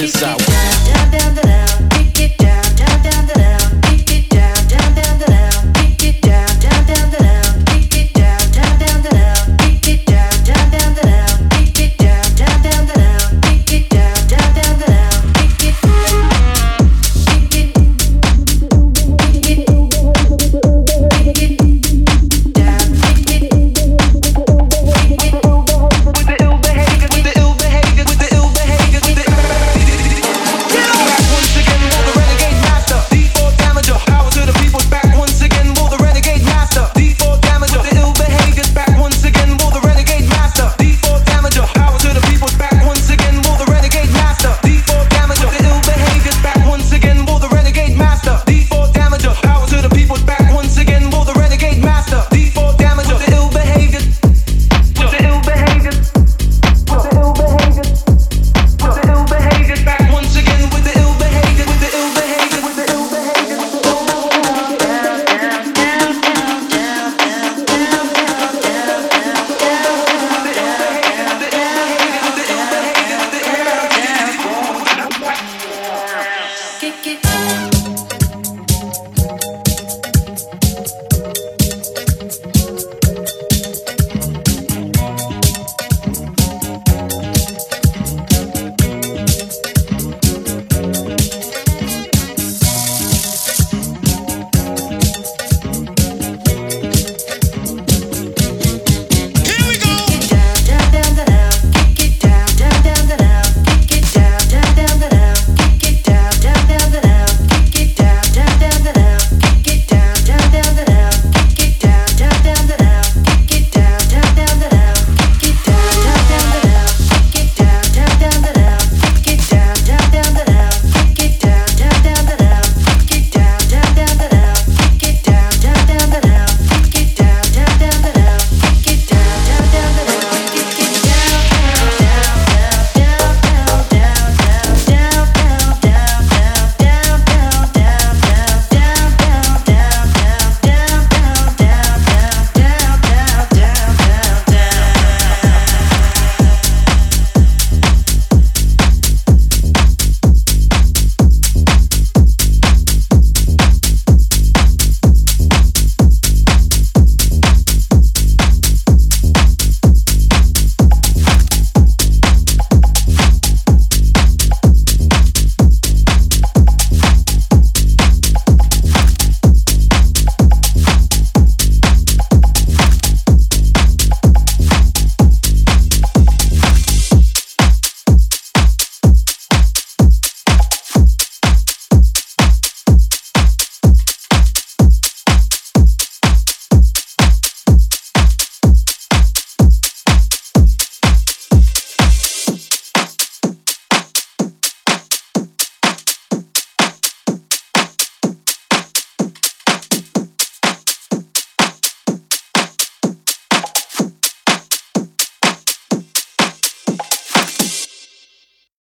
inside.